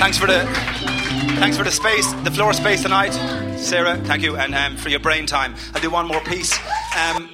thanks for the thanks for the space, the floor space tonight, Sarah. Thank you, and um, for your brain time. I'll do one more piece. Um,